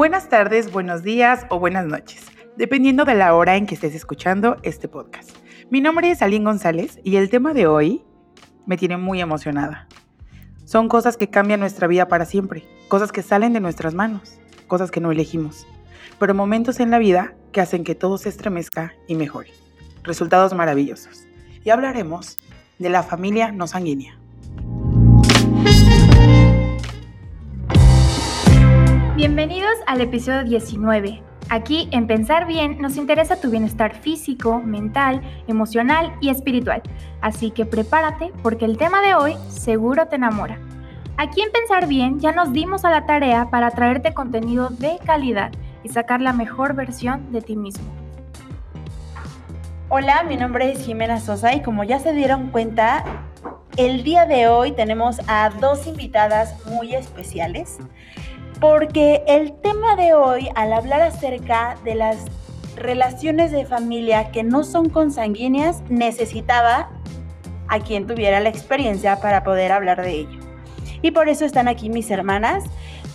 Buenas tardes, buenos días o buenas noches, dependiendo de la hora en que estés escuchando este podcast. Mi nombre es Aline González y el tema de hoy me tiene muy emocionada. Son cosas que cambian nuestra vida para siempre, cosas que salen de nuestras manos, cosas que no elegimos, pero momentos en la vida que hacen que todo se estremezca y mejore. Resultados maravillosos. Y hablaremos de la familia no sanguínea. Bienvenidos al episodio 19. Aquí en Pensar Bien nos interesa tu bienestar físico, mental, emocional y espiritual. Así que prepárate porque el tema de hoy seguro te enamora. Aquí en Pensar Bien ya nos dimos a la tarea para traerte contenido de calidad y sacar la mejor versión de ti mismo. Hola, mi nombre es Jimena Sosa y como ya se dieron cuenta, el día de hoy tenemos a dos invitadas muy especiales porque el tema de hoy, al hablar acerca de las relaciones de familia que no son consanguíneas, necesitaba a quien tuviera la experiencia para poder hablar de ello. Y por eso están aquí mis hermanas.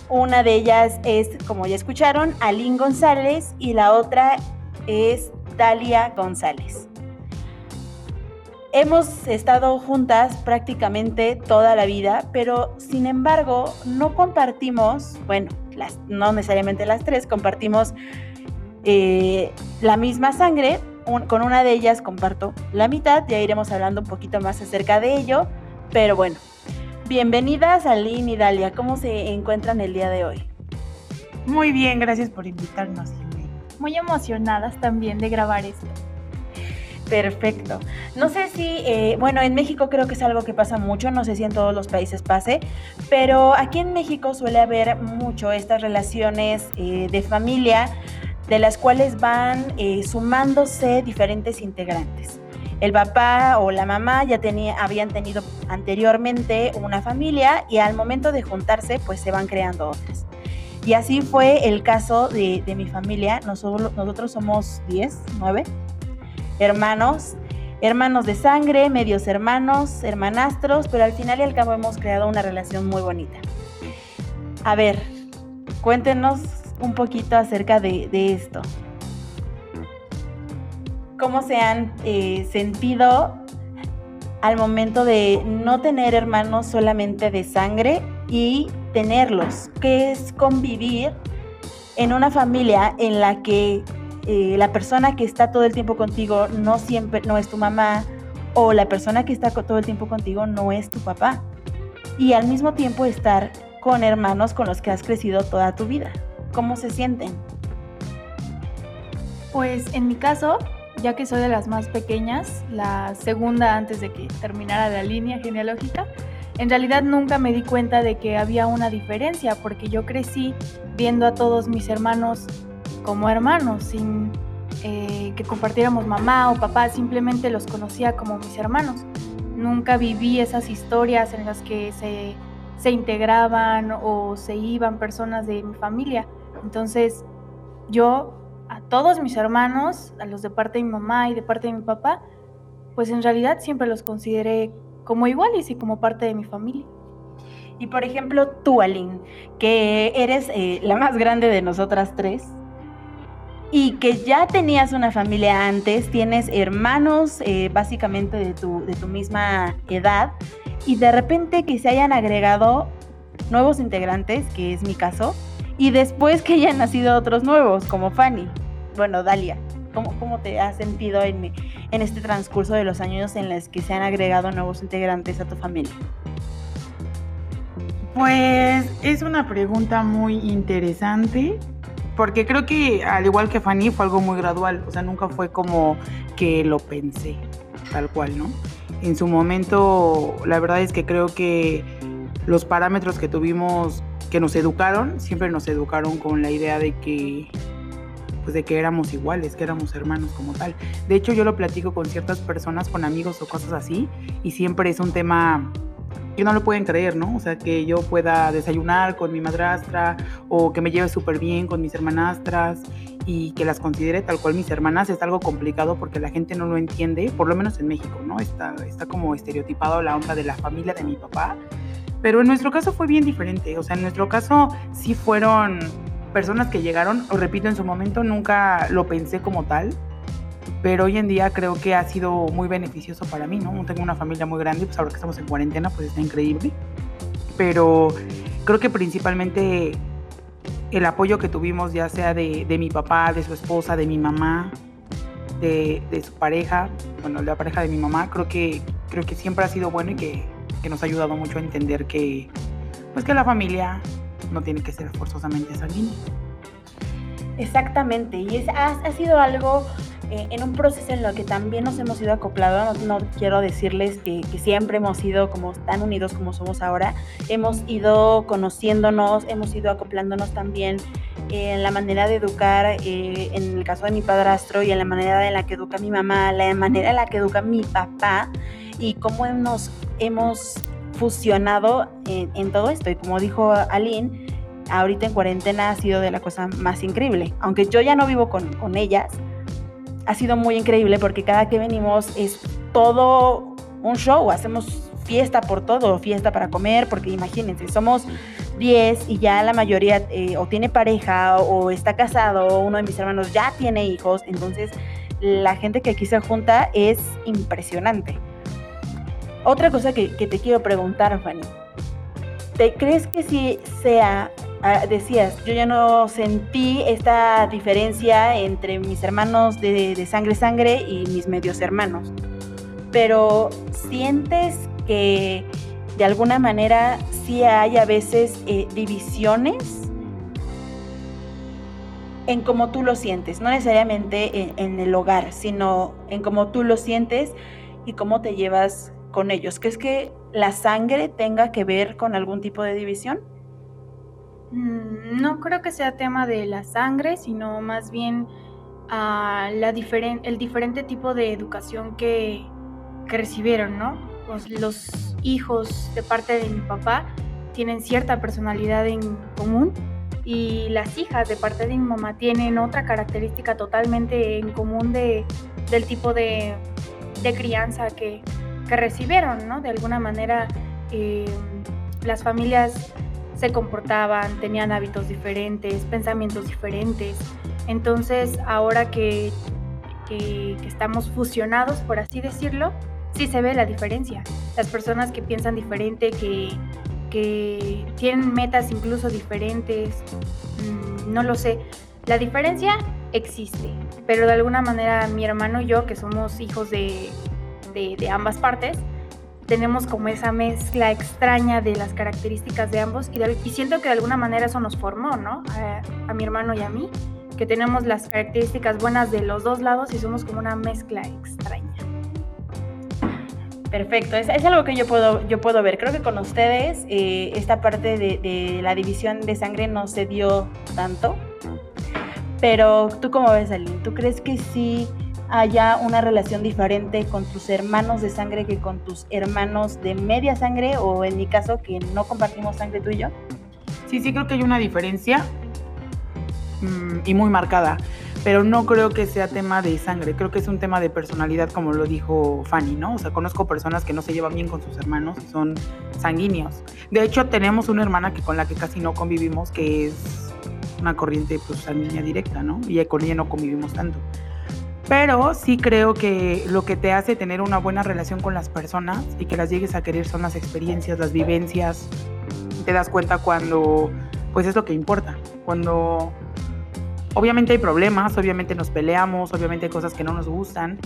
Una de ellas es, como ya escucharon, Aline González y la otra es Dalia González. Hemos estado juntas prácticamente toda la vida, pero sin embargo no compartimos, bueno, las, no necesariamente las tres, compartimos eh, la misma sangre. con una de ellas comparto la mitad, ya iremos hablando un poquito más acerca de ello, pero bueno, bienvenidas Aline y Dalia, ¿cómo se encuentran el día de hoy? Muy bien, gracias por invitarnos. Muy emocionadas también de grabar esto. Perfecto. No sé si, eh, bueno, en México creo que es algo que pasa mucho, no sé si en todos los países pase, pero aquí en México suele haber mucho estas relaciones eh, de familia de las cuales van eh, sumándose diferentes integrantes. El papá o la mamá ya tenía, habían tenido anteriormente una familia y al momento de juntarse pues se van creando otras. Y así fue el caso de, mi familia. Nosotros, nosotros somos 10, 9 hermanos, hermanos de sangre, medios hermanos, hermanastros, pero al final y al cabo hemos creado una relación muy bonita. A ver, cuéntenos un poquito acerca de, esto. ¿Cómo se han eh, sentido al momento de no tener hermanos solamente de sangre y tenerlos? ¿Qué es convivir en una familia en la que eh, la persona que está todo el tiempo contigo no siempre, no es tu mamá, o la persona que está todo el tiempo contigo no es tu papá. Y al mismo tiempo estar con hermanos con los que has crecido toda tu vida. ¿Cómo se sienten? Pues en mi caso, ya que soy de las más pequeñas, la segunda antes de que terminara la línea genealógica, en realidad nunca me di cuenta de que había una diferencia porque yo crecí viendo a todos mis hermanos como hermanos, sin eh, que compartiéramos mamá o papá, simplemente los conocía como mis hermanos. Nunca viví esas historias en las que se, se integraban o se iban personas de mi familia. Entonces, yo a todos mis hermanos, a los de parte de mi mamá y de parte de mi papá, pues en realidad siempre los consideré como iguales y como parte de mi familia. Y por ejemplo, tú, Aline, que eres eh, la más grande de nosotras tres, y que ya tenías una familia antes, tienes hermanos eh, básicamente de tu, de tu misma edad y de repente que se hayan agregado nuevos integrantes, que es mi caso, y después que hayan nacido otros nuevos, como Fanny, bueno, Dalia. ¿Cómo, cómo te has sentido en, en este transcurso de los años en los que se han agregado nuevos integrantes a tu familia? Pues es una pregunta muy interesante porque creo que al igual que Fanny fue algo muy gradual, o sea, nunca fue como que lo pensé, tal cual, ¿no? En su momento, la verdad es que creo que los parámetros que tuvimos, que nos educaron, siempre nos educaron con la idea de que pues de que éramos iguales, que éramos hermanos como tal. De hecho, yo lo platico con ciertas personas, con amigos o cosas así, y siempre es un tema que no lo pueden creer, ¿no? O sea, que yo pueda desayunar con mi madrastra o que me lleve súper bien con mis hermanastras y que las considere tal cual mis hermanas es algo complicado porque la gente no lo entiende, por lo menos en México, ¿no? Está, está como estereotipado la onda de la familia de mi papá. Pero en nuestro caso fue bien diferente, o sea, en nuestro caso sí fueron personas que llegaron, repito, en su momento nunca lo pensé como tal, pero hoy en día creo que ha sido muy beneficioso para mí, ¿no? Tengo una familia muy grande, pues ahora que estamos en cuarentena, pues está increíble, pero creo que principalmente el apoyo que tuvimos, ya sea de, mi papá, de su esposa, de mi mamá, de, su pareja, bueno, la pareja de mi mamá, creo que, creo que siempre ha sido bueno y que, que nos ha ayudado mucho a entender que, pues que la familia no tiene que ser forzosamente sanguínea. Exactamente, y es, ha sido algo eh, en un proceso en lo que también nos hemos ido acoplando, no, no quiero decirles que, que, siempre hemos sido como tan unidos como somos ahora, hemos ido conociéndonos, hemos ido acoplándonos también en la manera de educar, eh, en el caso de mi padrastro y en la manera en la que educa mi mamá, la manera en la que educa mi papá y cómo nos hemos fusionado en, en todo esto. Y como dijo Aline, ahorita en cuarentena ha sido de la cosa más increíble. Aunque yo ya no vivo con, con ellas, ha sido muy increíble porque cada que venimos es todo un show, hacemos fiesta por todo, fiesta para comer, porque imagínense, somos 10 y ya la mayoría eh, o tiene pareja o está casado, uno de mis hermanos ya tiene hijos, entonces la gente que aquí se junta es impresionante. Otra cosa que, que te quiero preguntar, Fanny, ¿te crees que si sea decías, yo ya no sentí esta diferencia entre mis hermanos de, de, sangre sangre y mis medios hermanos. Pero sientes que de alguna manera sí hay a veces eh, divisiones en cómo tú lo sientes, no necesariamente en, en, el hogar, sino en cómo tú lo sientes y cómo te llevas con ellos. ¿Crees que la sangre tenga que ver con algún tipo de división? Mm, no creo que sea tema de la sangre, sino más bien diferen el diferente tipo de educación que, recibieron, ¿no? Pues los hijos de parte de mi papá tienen cierta personalidad en común y las hijas de parte de mi mamá tienen otra característica totalmente en común de, del tipo de, crianza que, que, recibieron, ¿no? De alguna manera eh, las familias se comportaban, tenían hábitos diferentes, pensamientos diferentes. Entonces, ahora que, que, estamos fusionados, por así decirlo, sí se ve la diferencia. Las personas que piensan diferente, que, que tienen metas incluso diferentes, mmm, no lo sé. La diferencia existe, pero de alguna manera mi hermano y yo, que somos hijos de, de ambas partes, tenemos como esa mezcla extraña de las características de ambos y, siento que de alguna manera eso nos formó, ¿no? A, mi hermano y a mí, que tenemos las características buenas de los dos lados y somos como una mezcla extraña. Perfecto, es, es algo que yo puedo, yo puedo ver. Creo que con ustedes eh, esta parte de, de la división de sangre no se dio tanto. Pero tú cómo ves, Aline, ¿tú crees que sí haya una relación diferente con tus hermanos de sangre que con tus hermanos de media sangre o en mi caso que no compartimos sangre tú y yo? Sí, sí creo que hay una diferencia mmm, y muy marcada, pero no creo que sea tema de sangre, creo que es un tema de personalidad como lo dijo Fanny, ¿no? O sea, conozco personas que no se llevan bien con sus hermanos y son sanguíneos. De hecho, tenemos una hermana que con la que casi no convivimos, que es una corriente pues sanguínea directa, ¿no? Y con ella no convivimos tanto. Pero sí creo que lo que te hace tener una buena relación con las personas y que las llegues a querer son las experiencias, las vivencias. Te das cuenta cuando, pues es lo que importa. Cuando obviamente hay problemas, obviamente nos peleamos, obviamente hay cosas que no nos gustan,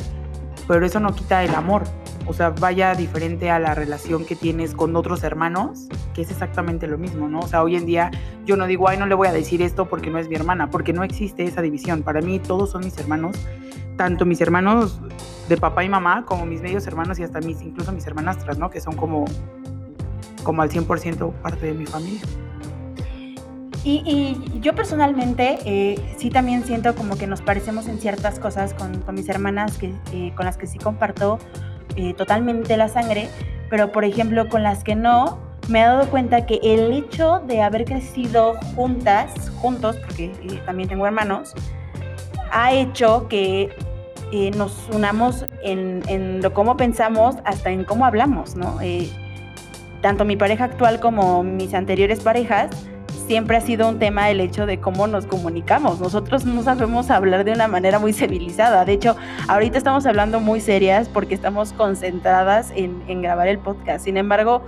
pero eso no quita el amor. O sea, vaya diferente a la relación que tienes con otros hermanos, que es exactamente lo mismo, ¿no? O sea, hoy en día yo no digo, ay, no le voy a decir esto porque no es mi hermana, porque no existe esa división. Para mí todos son mis hermanos tanto mis hermanos de papá y mamá como mis medios hermanos y hasta mis, incluso mis hermanastras, ¿no? Que son como, como al 100% parte de mi familia. Y, yo personalmente eh, sí también siento como que nos parecemos en ciertas cosas con, mis hermanas que, eh, con las que sí comparto eh, totalmente la sangre, pero por ejemplo con las que no, me he dado cuenta que el hecho de haber crecido juntas, juntos, porque también tengo hermanos, ha hecho que nos unamos en, en, lo cómo pensamos hasta en cómo hablamos, ¿no? Eh, tanto mi pareja actual como mis anteriores parejas siempre ha sido un tema el hecho de cómo nos comunicamos. Nosotros no sabemos hablar de una manera muy civilizada. De hecho, ahorita estamos hablando muy serias porque estamos concentradas en, en grabar el podcast. Sin embargo,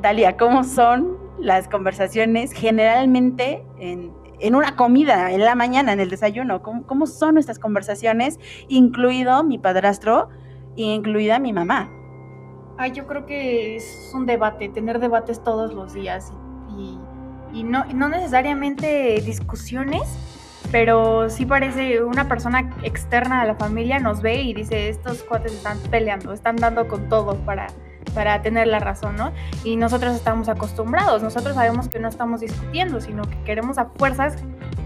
Dalia, ¿cómo son las conversaciones generalmente en, en una comida, en la mañana, en el desayuno? ¿Cómo, cómo son nuestras conversaciones, incluido mi padrastro e incluida mi mamá? Ay, yo creo que es un debate, tener debates todos los días y, y no, no necesariamente discusiones, pero sí parece una persona externa a la familia nos ve y dice, estos cuates están peleando, están dando con todo para, para tener la razón, ¿no? Y nosotros estamos acostumbrados, nosotros sabemos que no estamos discutiendo, sino que queremos a fuerzas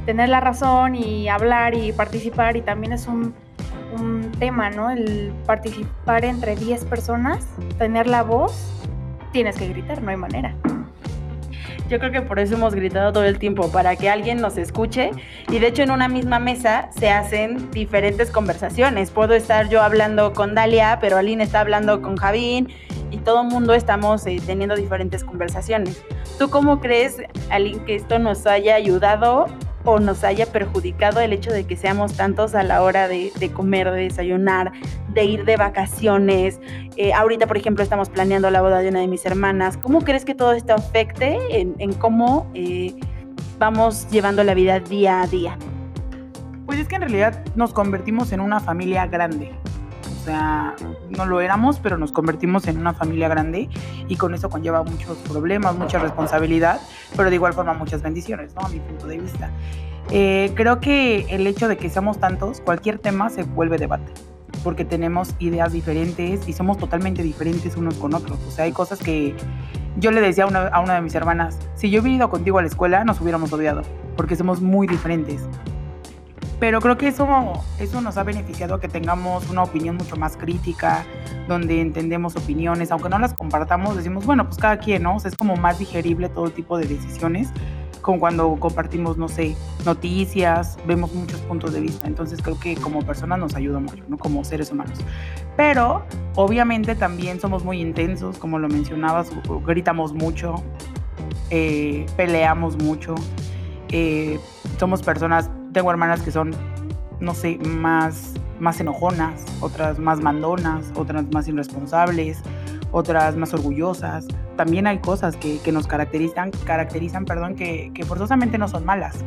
tener la razón y hablar y participar y también es un, un tema, ¿no? El participar entre 10 personas, tener la voz, tienes que gritar, no hay manera. Yo creo que por eso hemos gritado todo el tiempo, para que alguien nos escuche. Y de hecho en una misma mesa se hacen diferentes conversaciones. Puedo estar yo hablando con Dalia, pero Aline está hablando con Javín y todo el mundo estamos eh, teniendo diferentes conversaciones. ¿Tú cómo crees, Aline, que esto nos haya ayudado o nos haya perjudicado el hecho de que seamos tantos a la hora de, de comer, de desayunar, de ir de vacaciones. Eh, ahorita, por ejemplo, estamos planeando la boda de una de mis hermanas. ¿Cómo crees que todo esto afecte en, en cómo eh, vamos llevando la vida día a día? Pues es que en realidad nos convertimos en una familia grande. Sea, no lo éramos, pero nos convertimos en una familia grande y con eso conlleva muchos problemas, mucha responsabilidad, pero de igual forma muchas bendiciones, ¿no? A mi punto de vista. Eh, creo que el hecho de que seamos tantos, cualquier tema se vuelve debate porque tenemos ideas diferentes y somos totalmente diferentes unos con otros. O sea, hay cosas que yo le decía a una, a una de mis hermanas, si yo hubiera ido contigo a la escuela, nos hubiéramos odiado, porque somos muy diferentes. Pero creo que eso, eso nos ha beneficiado que tengamos una opinión mucho más crítica, donde entendemos opiniones, aunque no las compartamos, decimos, bueno, pues cada quien, ¿no? O sea, es como más digerible todo tipo de decisiones, como cuando compartimos, no sé, noticias, vemos muchos puntos de vista. Entonces creo que como personas nos ayuda mucho, ¿no? Como seres humanos. Pero obviamente también somos muy intensos, como lo mencionabas, gritamos mucho, eh, peleamos mucho, eh, somos personas tengo hermanas que son, no sé, más, más enojonas, otras más mandonas, otras más irresponsables, otras más orgullosas. También hay cosas que, que nos caracterizan, caracterizan perdón, que, que, forzosamente no son malas.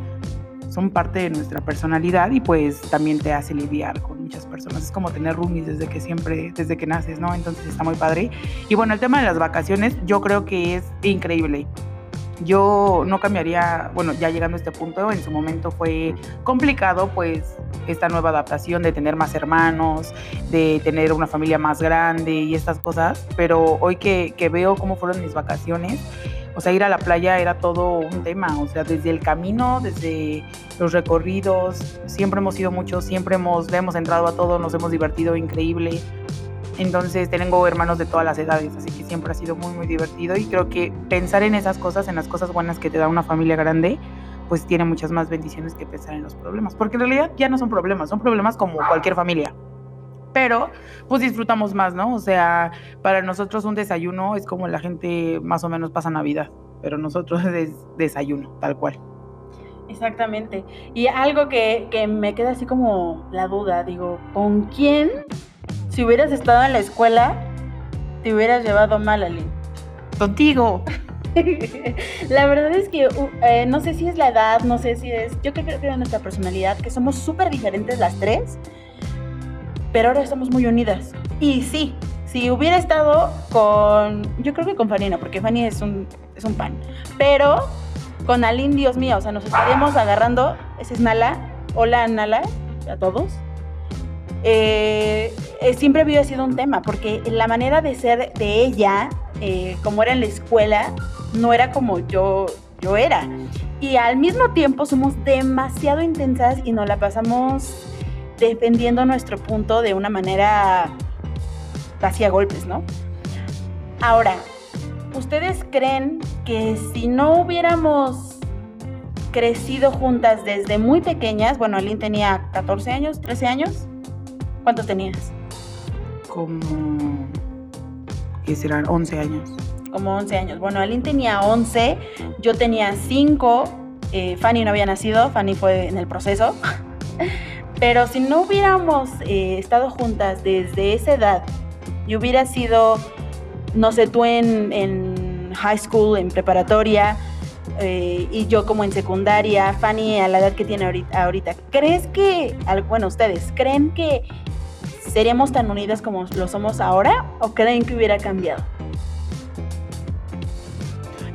Son parte de nuestra personalidad y pues también te hace lidiar con muchas personas. Es como tener roomies desde que siempre, desde que naces, ¿no? Entonces está muy padre. Y bueno, el tema de las vacaciones yo creo que es increíble yo no cambiaría, bueno, ya llegando a este punto, en su momento fue complicado, pues, esta nueva adaptación de tener más hermanos, de tener una familia más grande y estas cosas, pero hoy que, veo cómo fueron mis vacaciones, o sea, ir a la playa era todo un tema, o sea, desde el camino, desde los recorridos, siempre hemos ido mucho, siempre hemos, le hemos entrado a todo, nos hemos divertido increíble. Entonces tengo hermanos de todas las edades, así que siempre ha sido muy, muy divertido y creo que pensar en esas cosas, en las cosas buenas que te da una familia grande, pues tiene muchas más bendiciones que pensar en los problemas, porque en realidad ya no son problemas, son problemas como cualquier familia. Pero pues disfrutamos más, ¿no? O sea, para nosotros un desayuno es como la gente más o menos pasa Navidad, pero nosotros es desayuno, tal cual. Exactamente. Y algo que, que me queda así como la duda, digo, ¿con quién si hubieras estado en la escuela, te hubieras llevado mal, Ali. Contigo. la verdad es que uh, eh, no sé si es la edad, no sé si es. Yo creo que es nuestra personalidad, que somos súper diferentes las tres, pero ahora estamos muy unidas. Y sí, si hubiera estado con. Yo creo que con Fanny no, porque Fanny es un, es un pan. Pero con Aline, Dios mío, o sea, nos estaríamos agarrando. Esa es Nala. Hola, Nala, a todos. Eh, eh, siempre había sido un tema, porque la manera de ser de ella, eh, como era en la escuela, no era como yo, yo era. Y al mismo tiempo somos demasiado intensas y nos la pasamos defendiendo nuestro punto de una manera casi a golpes, ¿no? Ahora, ¿ustedes creen que si no hubiéramos crecido juntas desde muy pequeñas, bueno, Aline tenía 14 años, 13 años, ¿Cuánto tenías? Como, ¿qué serán? 11 años. como 11 años. Bueno, Aline tenía 11, yo tenía 5, eh, Fanny no había nacido, Fanny fue en el proceso. Pero si no hubiéramos eh, estado juntas desde esa edad y hubiera sido, no sé, tú en, high school, en preparatoria, eh, y yo como en secundaria, Fanny a la edad que tiene ahorita, ahorita, ¿crees que, bueno, ustedes, ¿creen que seríamos tan unidas como lo somos ahora o creen que hubiera cambiado?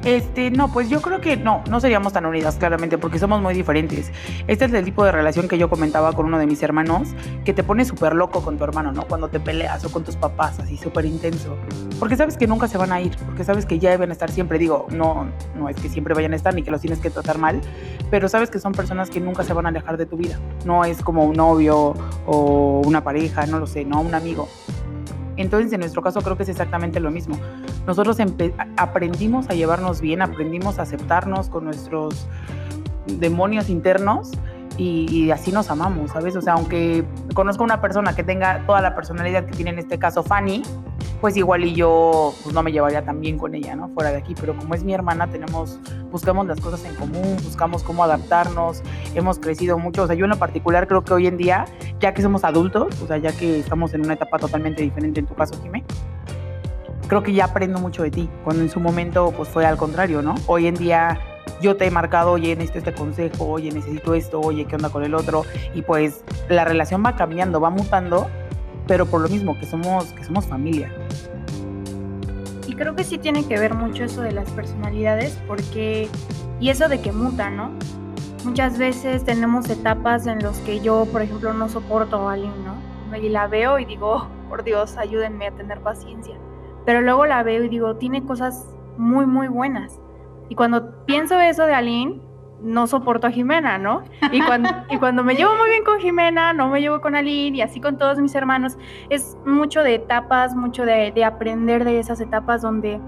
Este, no, pues yo creo que no, no seríamos tan unidas, claramente, porque somos muy diferentes. Este es el tipo de relación que yo comentaba con uno de mis hermanos, que te pone súper loco con tu hermano, ¿no? Cuando te peleas o con tus papás, así súper intenso. Porque sabes que nunca se van a ir, porque sabes que ya deben estar siempre. Digo, no, no es que siempre vayan a estar ni que los tienes que tratar mal, pero sabes que son personas que nunca se van a alejar de tu vida. No es como un novio o una pareja, no lo sé, no un amigo. Entonces, en nuestro caso creo que es exactamente lo mismo. Nosotros aprendimos a llevarnos bien, aprendimos a aceptarnos con nuestros demonios internos y, así nos amamos, ¿sabes? O sea, aunque conozco a una persona que tenga toda la personalidad que tiene en este caso Fanny, pues igual y yo pues no me llevaría tan bien con ella, ¿no? Fuera de aquí, pero como es mi hermana, tenemos, buscamos las cosas en común, buscamos cómo adaptarnos, hemos crecido mucho, o sea, yo en lo particular creo que hoy en día, ya que somos adultos, o sea, ya que estamos en una etapa totalmente diferente en tu caso, Jimé, creo que ya aprendo mucho de ti, cuando en su momento pues fue al contrario, ¿no? Hoy en día yo te he marcado, oye, necesito este consejo, oye, necesito esto, oye, ¿qué onda con el otro? Y pues la relación va cambiando, va mutando, pero por lo mismo, que somos, que somos familia. Y creo que sí tiene que ver mucho eso de las personalidades, porque, y eso de que muta, ¿no? Muchas veces tenemos etapas en las que yo, por ejemplo, no soporto a alguien, ¿no? Y la veo y digo, oh, por Dios, ayúdenme a tener paciencia. Pero luego la veo y digo, tiene cosas muy, muy buenas y cuando pienso eso de Aline, no soporto a Jimena, ¿no? Y cuando, y cuando me llevo muy bien con Jimena, no me llevo con Aline y así con todos mis hermanos, es mucho de etapas, mucho de, de aprender de esas etapas donde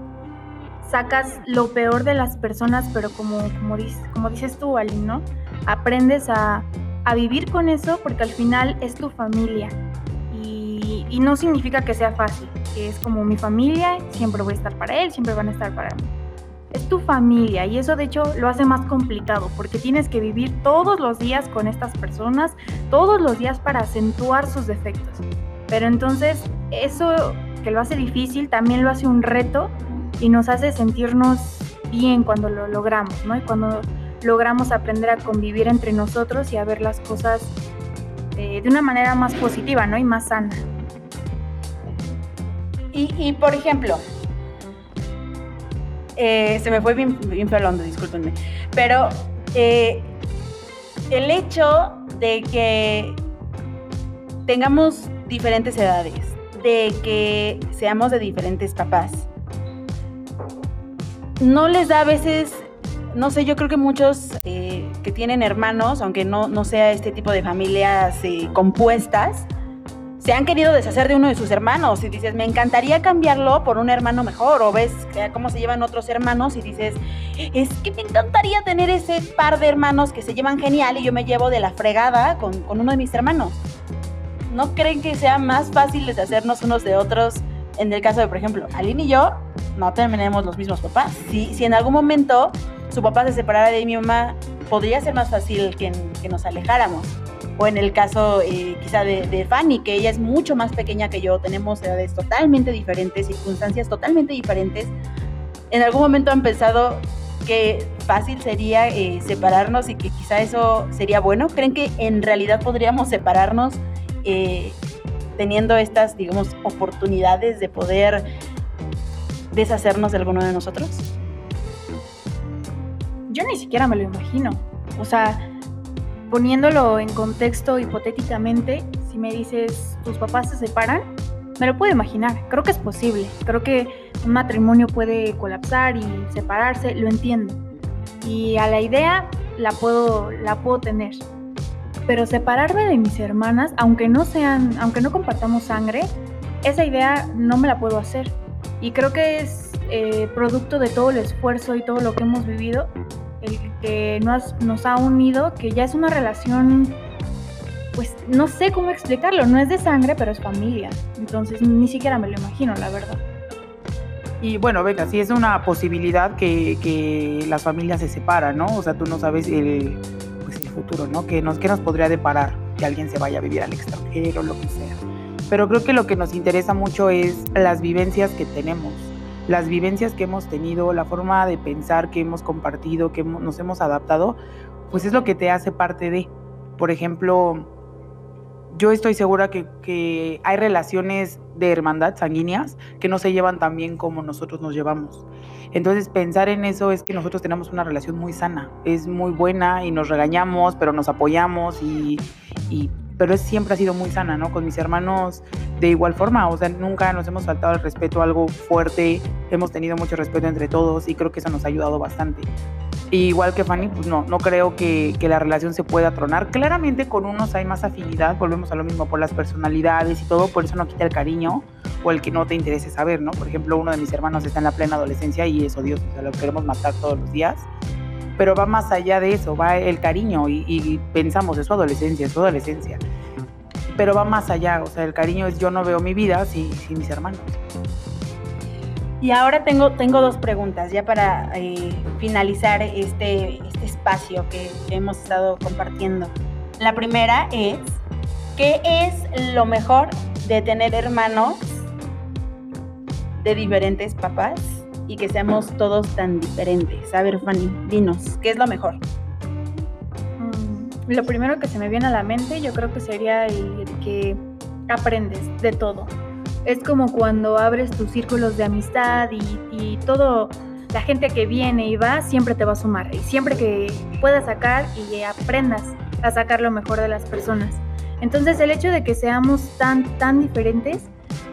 sacas lo peor de las personas, pero como, como, dices, como tú, Aline, ¿no? Aprendes a, a vivir con eso porque al final es tu familia. Y, y no significa que sea fácil, es como mi familia, siempre voy a estar para él, siempre van a estar para mí es tu familia y eso de hecho lo hace más complicado porque tienes que vivir todos los días con estas personas, todos los días para acentuar sus defectos. Pero entonces eso que lo hace difícil también lo hace un reto y nos hace sentirnos bien cuando lo logramos, ¿no? Y cuando logramos aprender a convivir entre nosotros y a ver las cosas eh, de una manera más positiva, ¿no? Y más sana. Y, y por ejemplo, eh, se me fue bien, bien discúlpenme. Pero eh, el hecho de que tengamos diferentes edades, de que seamos de diferentes papás, no les da a veces, no sé, yo creo que muchos eh, que tienen hermanos, aunque no, no sea este tipo de familias compuestas, se han querido deshacer de uno de sus hermanos y dices, me encantaría cambiarlo por un hermano mejor, o ves cómo se llevan otros hermanos y dices, es que me encantaría tener ese par de hermanos que se llevan genial y yo me llevo de la fregada con, uno de mis hermanos. ¿No creen que sea más fácil deshacernos unos de otros? En el caso de, por ejemplo, Aline y yo, no tenemos los mismos papás. Si, si en algún momento su papá se separara de mi mamá, podría ser más fácil que nos alejáramos o en el caso eh, quizá de, Fanny, que ella es mucho más pequeña que yo, tenemos edades totalmente diferentes, circunstancias totalmente diferentes. En algún momento han pensado que fácil sería eh, separarnos y que quizá eso sería bueno. ¿Creen que en realidad podríamos separarnos eh, teniendo estas, digamos, oportunidades de poder deshacernos de alguno de nosotros? Yo ni siquiera me lo imagino. O sea, poniéndolo en contexto hipotéticamente, si me dices, tus papás se separan, me lo puedo imaginar, creo que es posible, creo que un matrimonio puede colapsar y separarse, lo entiendo. Y a la idea la puedo, la puedo tener. Pero separarme de mis hermanas, aunque no sean, aunque no compartamos sangre, esa idea no me la puedo hacer. Y creo que es eh, producto de todo el esfuerzo y todo lo que hemos vivido el que nos, ha unido, que ya es una relación, pues no sé cómo explicarlo, no es de sangre, pero es familia. Entonces ni siquiera me lo imagino, la verdad. Y bueno, venga, sí es una posibilidad que, que las familias se separan, ¿no? O sea, tú no sabes el, pues el futuro, ¿no? Que nos, que nos podría deparar que alguien se vaya a vivir al extranjero, lo que sea. Pero creo que lo que nos interesa mucho es las vivencias que tenemos, las vivencias que hemos tenido, la forma de pensar que hemos compartido, que nos hemos adaptado, pues es lo que te hace parte de. Por ejemplo, yo estoy segura que, que, hay relaciones de hermandad sanguíneas que no se llevan tan bien como nosotros nos llevamos. Entonces pensar en eso es que nosotros tenemos una relación muy sana, es muy buena y nos regañamos, pero nos apoyamos y, y pero siempre ha sido muy sana, ¿no? Con mis hermanos de igual forma, o sea, nunca nos hemos faltado el respeto, algo fuerte, hemos tenido mucho respeto entre todos y creo que eso nos ha ayudado bastante igual que Fanny, pues no, no creo que, que, la relación se pueda tronar. Claramente con unos hay más afinidad, volvemos a lo mismo por las personalidades y todo, por eso no quita el cariño o el que no te interese saber, ¿no? Por ejemplo, uno de mis hermanos está en la plena adolescencia y es odioso, o sea, lo queremos matar todos los días. Pero va más allá de eso, va el cariño y, y pensamos, es su adolescencia, es su adolescencia. Pero va más allá, o sea, el cariño es yo no veo mi vida sin, sin mis hermanos. Y ahora tengo, tengo dos preguntas ya para eh, finalizar este, este espacio que, que, hemos estado compartiendo. La primera es, ¿qué es lo mejor de tener hermanos de diferentes papás y que seamos todos tan diferentes? A ver, Fanny, dinos, ¿qué es lo mejor? Mm, lo primero que se me viene a la mente yo creo que sería el que aprendes de todo es como cuando abres tus círculos de amistad y, y, todo, la gente que viene y va siempre te va a sumar. Y siempre que puedas sacar y aprendas a sacar lo mejor de las personas. Entonces el hecho de que seamos tan, tan diferentes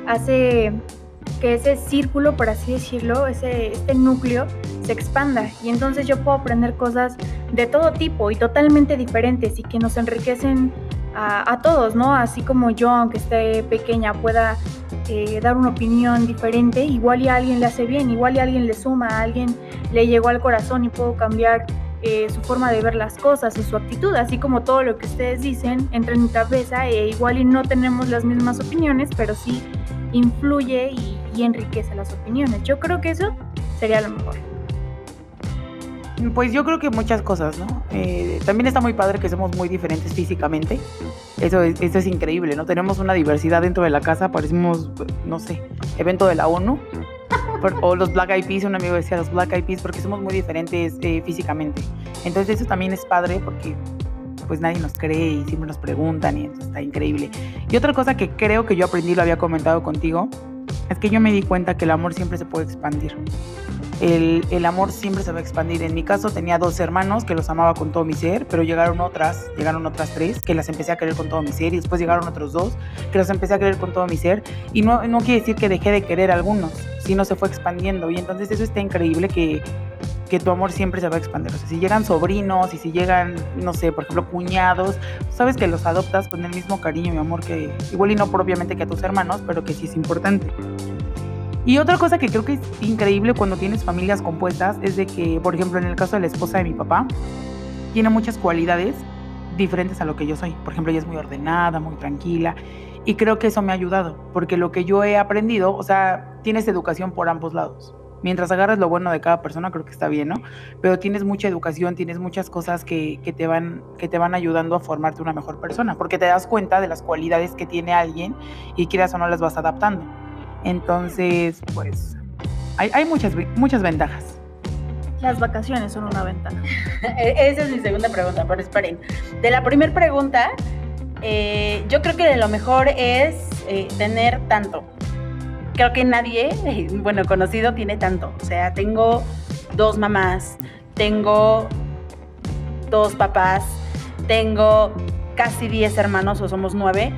hace que ese círculo, por así decirlo, ese, este núcleo se expanda y entonces yo puedo aprender cosas de todo tipo y totalmente diferentes y que nos enriquecen a, todos, ¿no? Así como yo, aunque esté pequeña, pueda eh, dar una opinión diferente, igual y a alguien le hace bien, igual y a alguien le suma, a alguien le llegó al corazón y puedo cambiar eh, su forma de ver las cosas o su actitud, así como todo lo que ustedes dicen entra en mi cabeza e igual y no tenemos las mismas opiniones, pero sí influye y, y enriquece las opiniones. Yo creo que eso sería lo mejor. Pues yo creo que muchas cosas, ¿no? Eh, también está muy padre que somos muy diferentes físicamente. Eso es, eso es increíble, ¿no? Tenemos una diversidad dentro de la casa, parecemos, no sé, evento de la ONU. O los Black Eyed Peas, un amigo decía los Black Eyed Peas, porque somos muy diferentes eh, físicamente. Entonces eso también es padre porque pues nadie nos cree y siempre nos preguntan y está increíble. Y otra cosa que creo que yo aprendí, lo había comentado contigo, es que yo me di cuenta que el amor siempre se puede expandir el, el, amor siempre se va a expandir. En mi caso tenía dos hermanos que los amaba con todo mi ser, pero llegaron otras, llegaron otras tres que las empecé a querer con todo mi ser y después llegaron otros dos que los empecé a querer con todo mi ser y no, no quiere decir que dejé de querer a algunos, sino se fue expandiendo y entonces eso está increíble que, que tu amor siempre se va a expandir. O sea, si llegan sobrinos y si llegan, no sé, por ejemplo, cuñados, sabes que los adoptas con el mismo cariño y amor que, igual y no propiamente que a tus hermanos, pero que sí es importante. Y otra cosa que creo que es increíble cuando tienes familias compuestas es de que, por ejemplo, en el caso de la esposa de mi papá, tiene muchas cualidades diferentes a lo que yo soy. Por ejemplo, ella es muy ordenada, muy tranquila. Y creo que eso me ha ayudado, porque lo que yo he aprendido, o sea, tienes educación por ambos lados. Mientras agarras lo bueno de cada persona, creo que está bien, ¿no? Pero tienes mucha educación, tienes muchas cosas que, que, te van, que te van ayudando a formarte una mejor persona, porque te das cuenta de las cualidades que tiene alguien y quieras o no las vas adaptando. Entonces, pues, hay, hay muchas, muchas ventajas. Las vacaciones son una ventaja. E-, esa es mi segunda pregunta, pero esperen. De la primera pregunta, eh, yo creo que de lo mejor es eh, tener tanto. Creo que nadie, bueno, conocido, tiene tanto. O sea, tengo dos mamás, tengo dos papás, tengo casi diez hermanos o somos nueve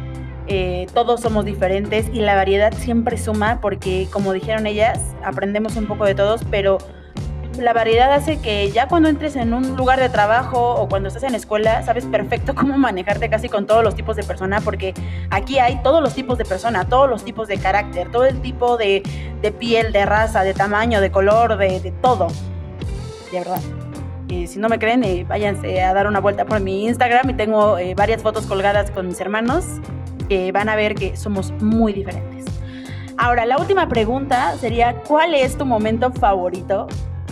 eh, todos somos diferentes y la variedad siempre suma porque, como dijeron ellas, aprendemos un poco de todos, pero la variedad hace que ya cuando entres en un lugar de trabajo o cuando estás en escuela, sabes perfecto cómo manejarte casi con todos los tipos de persona, porque aquí hay todos los tipos de persona, todos los tipos de carácter, todo el tipo de, piel, de raza, de tamaño, de color, de, todo. De verdad. Y si no me creen, eh, váyanse a dar una vuelta por mi Instagram y tengo eh, varias fotos colgadas con mis hermanos van a ver que somos muy diferentes. Ahora, la última pregunta sería, ¿cuál es tu momento favorito?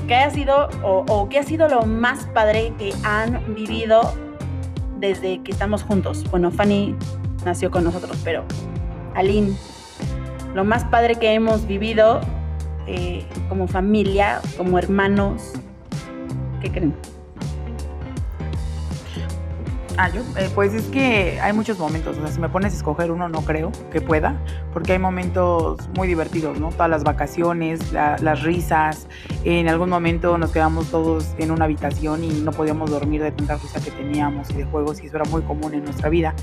¿Qué ha sido o, o ha sido lo más padre que han vivido desde que estamos juntos? Bueno, Fanny nació con nosotros, pero Aline, lo más padre que hemos vivido eh, como familia, como hermanos, ¿qué creen? Ah, yo, eh, pues es que hay muchos momentos, o sea, si me pones a escoger uno no creo que pueda, porque hay momentos muy divertidos, ¿no? Todas las vacaciones, la- las risas, en algún momento nos quedamos todos en una habitación y no podíamos dormir de tanta risa que teníamos y de juegos y eso era muy común en nuestra vida.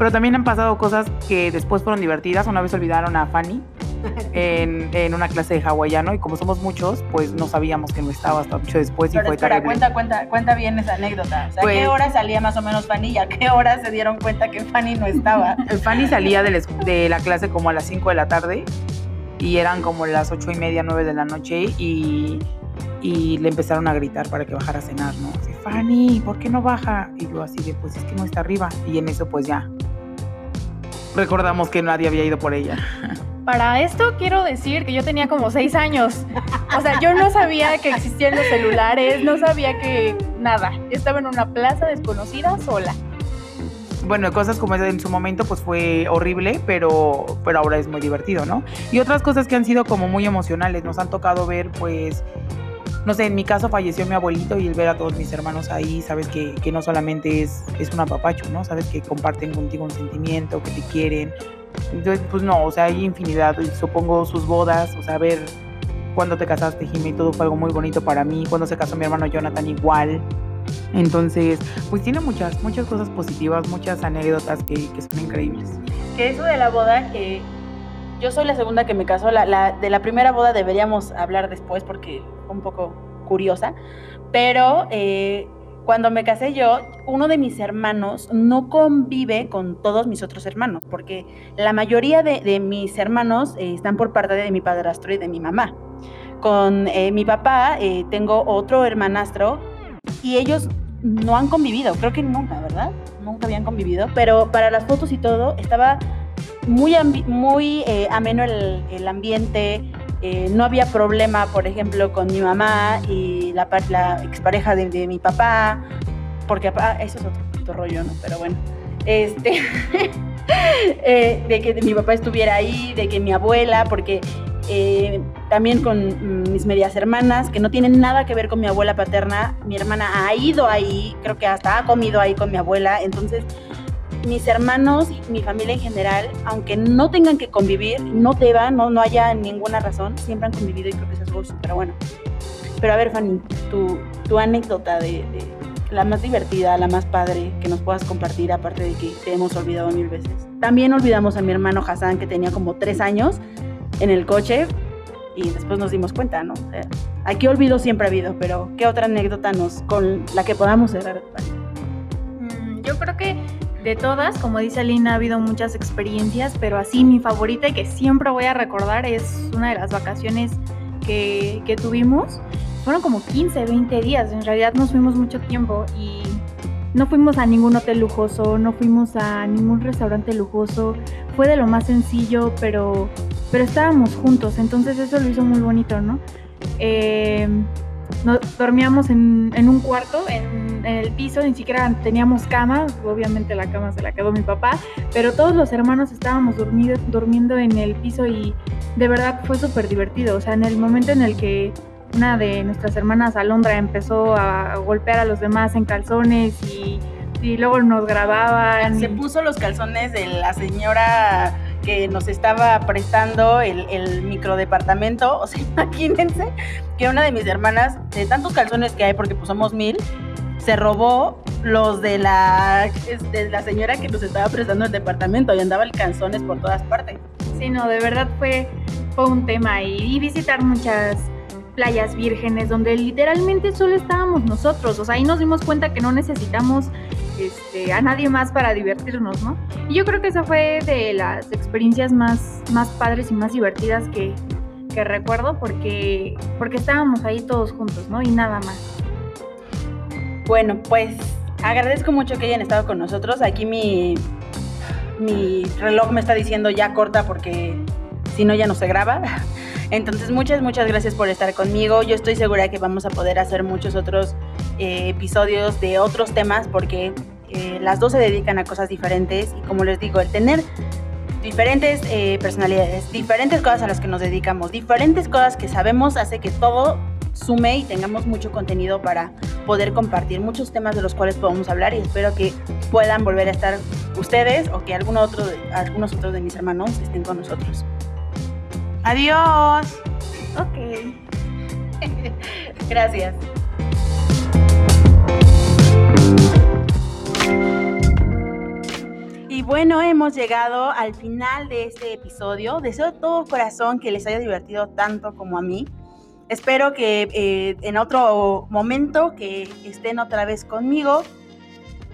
Pero también han pasado cosas que después fueron divertidas, una vez olvidaron a Fanny en, en una clase de hawaiano y como somos muchos, pues no sabíamos que no estaba hasta mucho después y Pero fue espera, terrible. cuenta, cuenta, cuenta bien esa anécdota. O sea, ¿a Pues- qué hora salía más o menos Fanny y a qué hora se dieron cuenta que Fanny no estaba? Fanny salía de la, esc- de la clase como a las 5 de la tarde y eran como las 8 y media, 9 de la noche y, y le empezaron a gritar para que bajara a cenar, ¿no? Así, Fanny, ¿por qué no baja? Y yo así de, pues es que no está arriba. Y en eso pues ya recordamos que nadie había ido por ella. Para esto quiero decir que yo tenía como seis años. O sea, yo no sabía que existían los celulares, no sabía que nada. Estaba en una plaza desconocida sola. Bueno, cosas como esa en su momento pues fue horrible, pero, pero ahora es muy divertido, ¿no? Y otras cosas que han sido como muy emocionales, nos han tocado ver pues, no sé, en mi caso falleció mi abuelito y el ver a todos mis hermanos ahí, sabes que, que no solamente es, es un apapacho, ¿no? Sabes que comparten contigo un sentimiento, que te quieren. Entonces, pues no, o sea, hay infinidad, supongo sus bodas, o sea, ver cuando te casaste, Jimmy, todo fue algo muy bonito para mí, cuando se casó mi hermano Jonathan igual. Entonces, pues tiene muchas, muchas cosas positivas, muchas anécdotas que, que son increíbles. Que eso de la boda, que yo soy la segunda que me casó, la, la- de la primera boda deberíamos hablar después porque fue un poco curiosa, pero eh, cuando me casé yo, uno de mis hermanos no convive con todos mis otros hermanos, porque la mayoría de, de mis hermanos eh, están por parte de mi padrastro y de mi mamá. Con eh, mi papá eh, tengo otro hermanastro y ellos no han convivido, creo que nunca, ¿verdad? Nunca habían convivido, pero para las fotos y todo estaba muy, muy eh, ameno el, ambiente, eh, no había problema, por ejemplo, con mi mamá y la, la expareja de, de mi papá, porque ah, eso es otro, otro rollo, ¿no? Pero bueno, este, eh, de que mi papá estuviera ahí, de que mi abuela, porque eh, también con mm, mis medias hermanas, que no tienen nada que ver con mi abuela paterna, mi hermana ha ido ahí, creo que hasta ha comido ahí con mi abuela, entonces mis hermanos y mi familia en general, aunque no tengan que convivir, no deban, no, no haya ninguna razón, siempre han convivido y creo que eso es algo súper bueno. Pero a ver, Fanny, tu, tu anécdota de, de la más divertida, la más padre que nos puedas compartir, aparte de que te hemos olvidado mil veces. También olvidamos a mi hermano Hassan, que tenía como tres años, en el coche y después nos dimos cuenta, ¿no? O sea, aquí olvido siempre ha habido, pero ¿qué otra anécdota nos con la que podamos cerrar? Mm, Yo creo que de todas, como dice Alina, ha habido muchas experiencias, pero así mi favorita y que siempre voy a recordar es una de las vacaciones que, que tuvimos. Fueron como 15, 20 días, en realidad nos fuimos mucho tiempo y no fuimos a ningún hotel lujoso, no fuimos a ningún restaurante lujoso, fue de lo más sencillo, pero, pero estábamos juntos, entonces eso lo hizo muy bonito, ¿no? Eh, no- dormíamos en, en un cuarto, en, en el piso, ni siquiera teníamos cama, obviamente la cama se la quedó mi papá, pero todos los hermanos estábamos dormidos, durmiendo en el piso y de verdad fue súper divertido, o sea, en el momento en el que una de nuestras hermanas, Alondra, empezó a golpear a los demás en calzones y, y luego nos grababan. Se puso los calzones de la señora que nos estaba prestando el, el microdepartamento. O sea, imagínense que una de mis hermanas, de tantos calzones que hay, porque pues somos mil, se robó los de la, de la señora que nos estaba prestando el departamento y andaba el calzones por todas partes. Sí, no, de verdad fue, fue un tema y, y visitar muchas playas vírgenes donde literalmente solo estábamos nosotros, o sea, ahí nos dimos cuenta que no necesitamos este, a nadie más para divertirnos, ¿no? Y yo creo que esa fue de las experiencias más, más padres y más divertidas que, que recuerdo porque, porque estábamos ahí todos juntos, ¿no? Y nada más. Bueno, pues agradezco mucho que hayan estado con nosotros. Aquí mi, mi reloj me está diciendo ya corta porque si no ya no se graba. Entonces muchas, muchas gracias por estar conmigo. Yo estoy segura que vamos a poder hacer muchos otros eh, episodios de otros temas porque eh, las dos se dedican a cosas diferentes y como les digo, el tener diferentes eh, personalidades, diferentes cosas a las que nos dedicamos, diferentes cosas que sabemos hace que todo sume y tengamos mucho contenido para poder compartir muchos temas de los cuales podemos hablar y espero que puedan volver a estar ustedes o que otro, algunos otros de mis hermanos estén con nosotros. Adiós. Ok. Gracias. Y bueno, hemos llegado al final de este episodio. Deseo de todo corazón que les haya divertido tanto como a mí. Espero que eh, en otro momento que estén otra vez conmigo,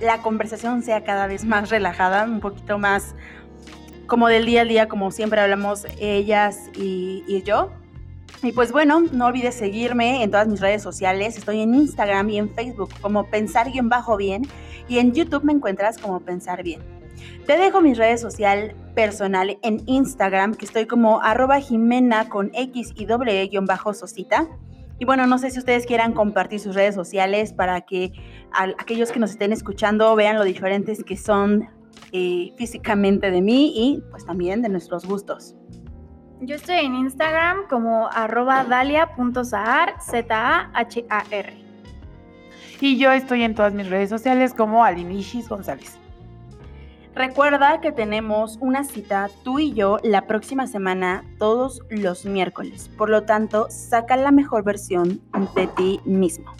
la conversación sea cada vez más relajada, un poquito más como del día a día, como siempre hablamos ellas y, y yo. Y pues bueno, no olvides seguirme en todas mis redes sociales. Estoy en Instagram y en Facebook como Pensar-Bien y en YouTube me encuentras como Pensar Bien. Te dejo mis redes sociales personal en Instagram, que estoy como arroba jimena con X y doble E bajo sosita. Y bueno, no sé si ustedes quieran compartir sus redes sociales para que aquellos que nos estén escuchando vean lo diferentes que son eh, físicamente de mí y pues también de nuestros gustos. Yo estoy en Instagram como arroba dalia.zahar, Z-A-H-A-R. Y yo estoy en todas mis redes sociales como Alinishis González. Recuerda que tenemos una cita tú y yo la próxima semana, todos los miércoles. Por lo tanto, saca la mejor versión de ti mismo.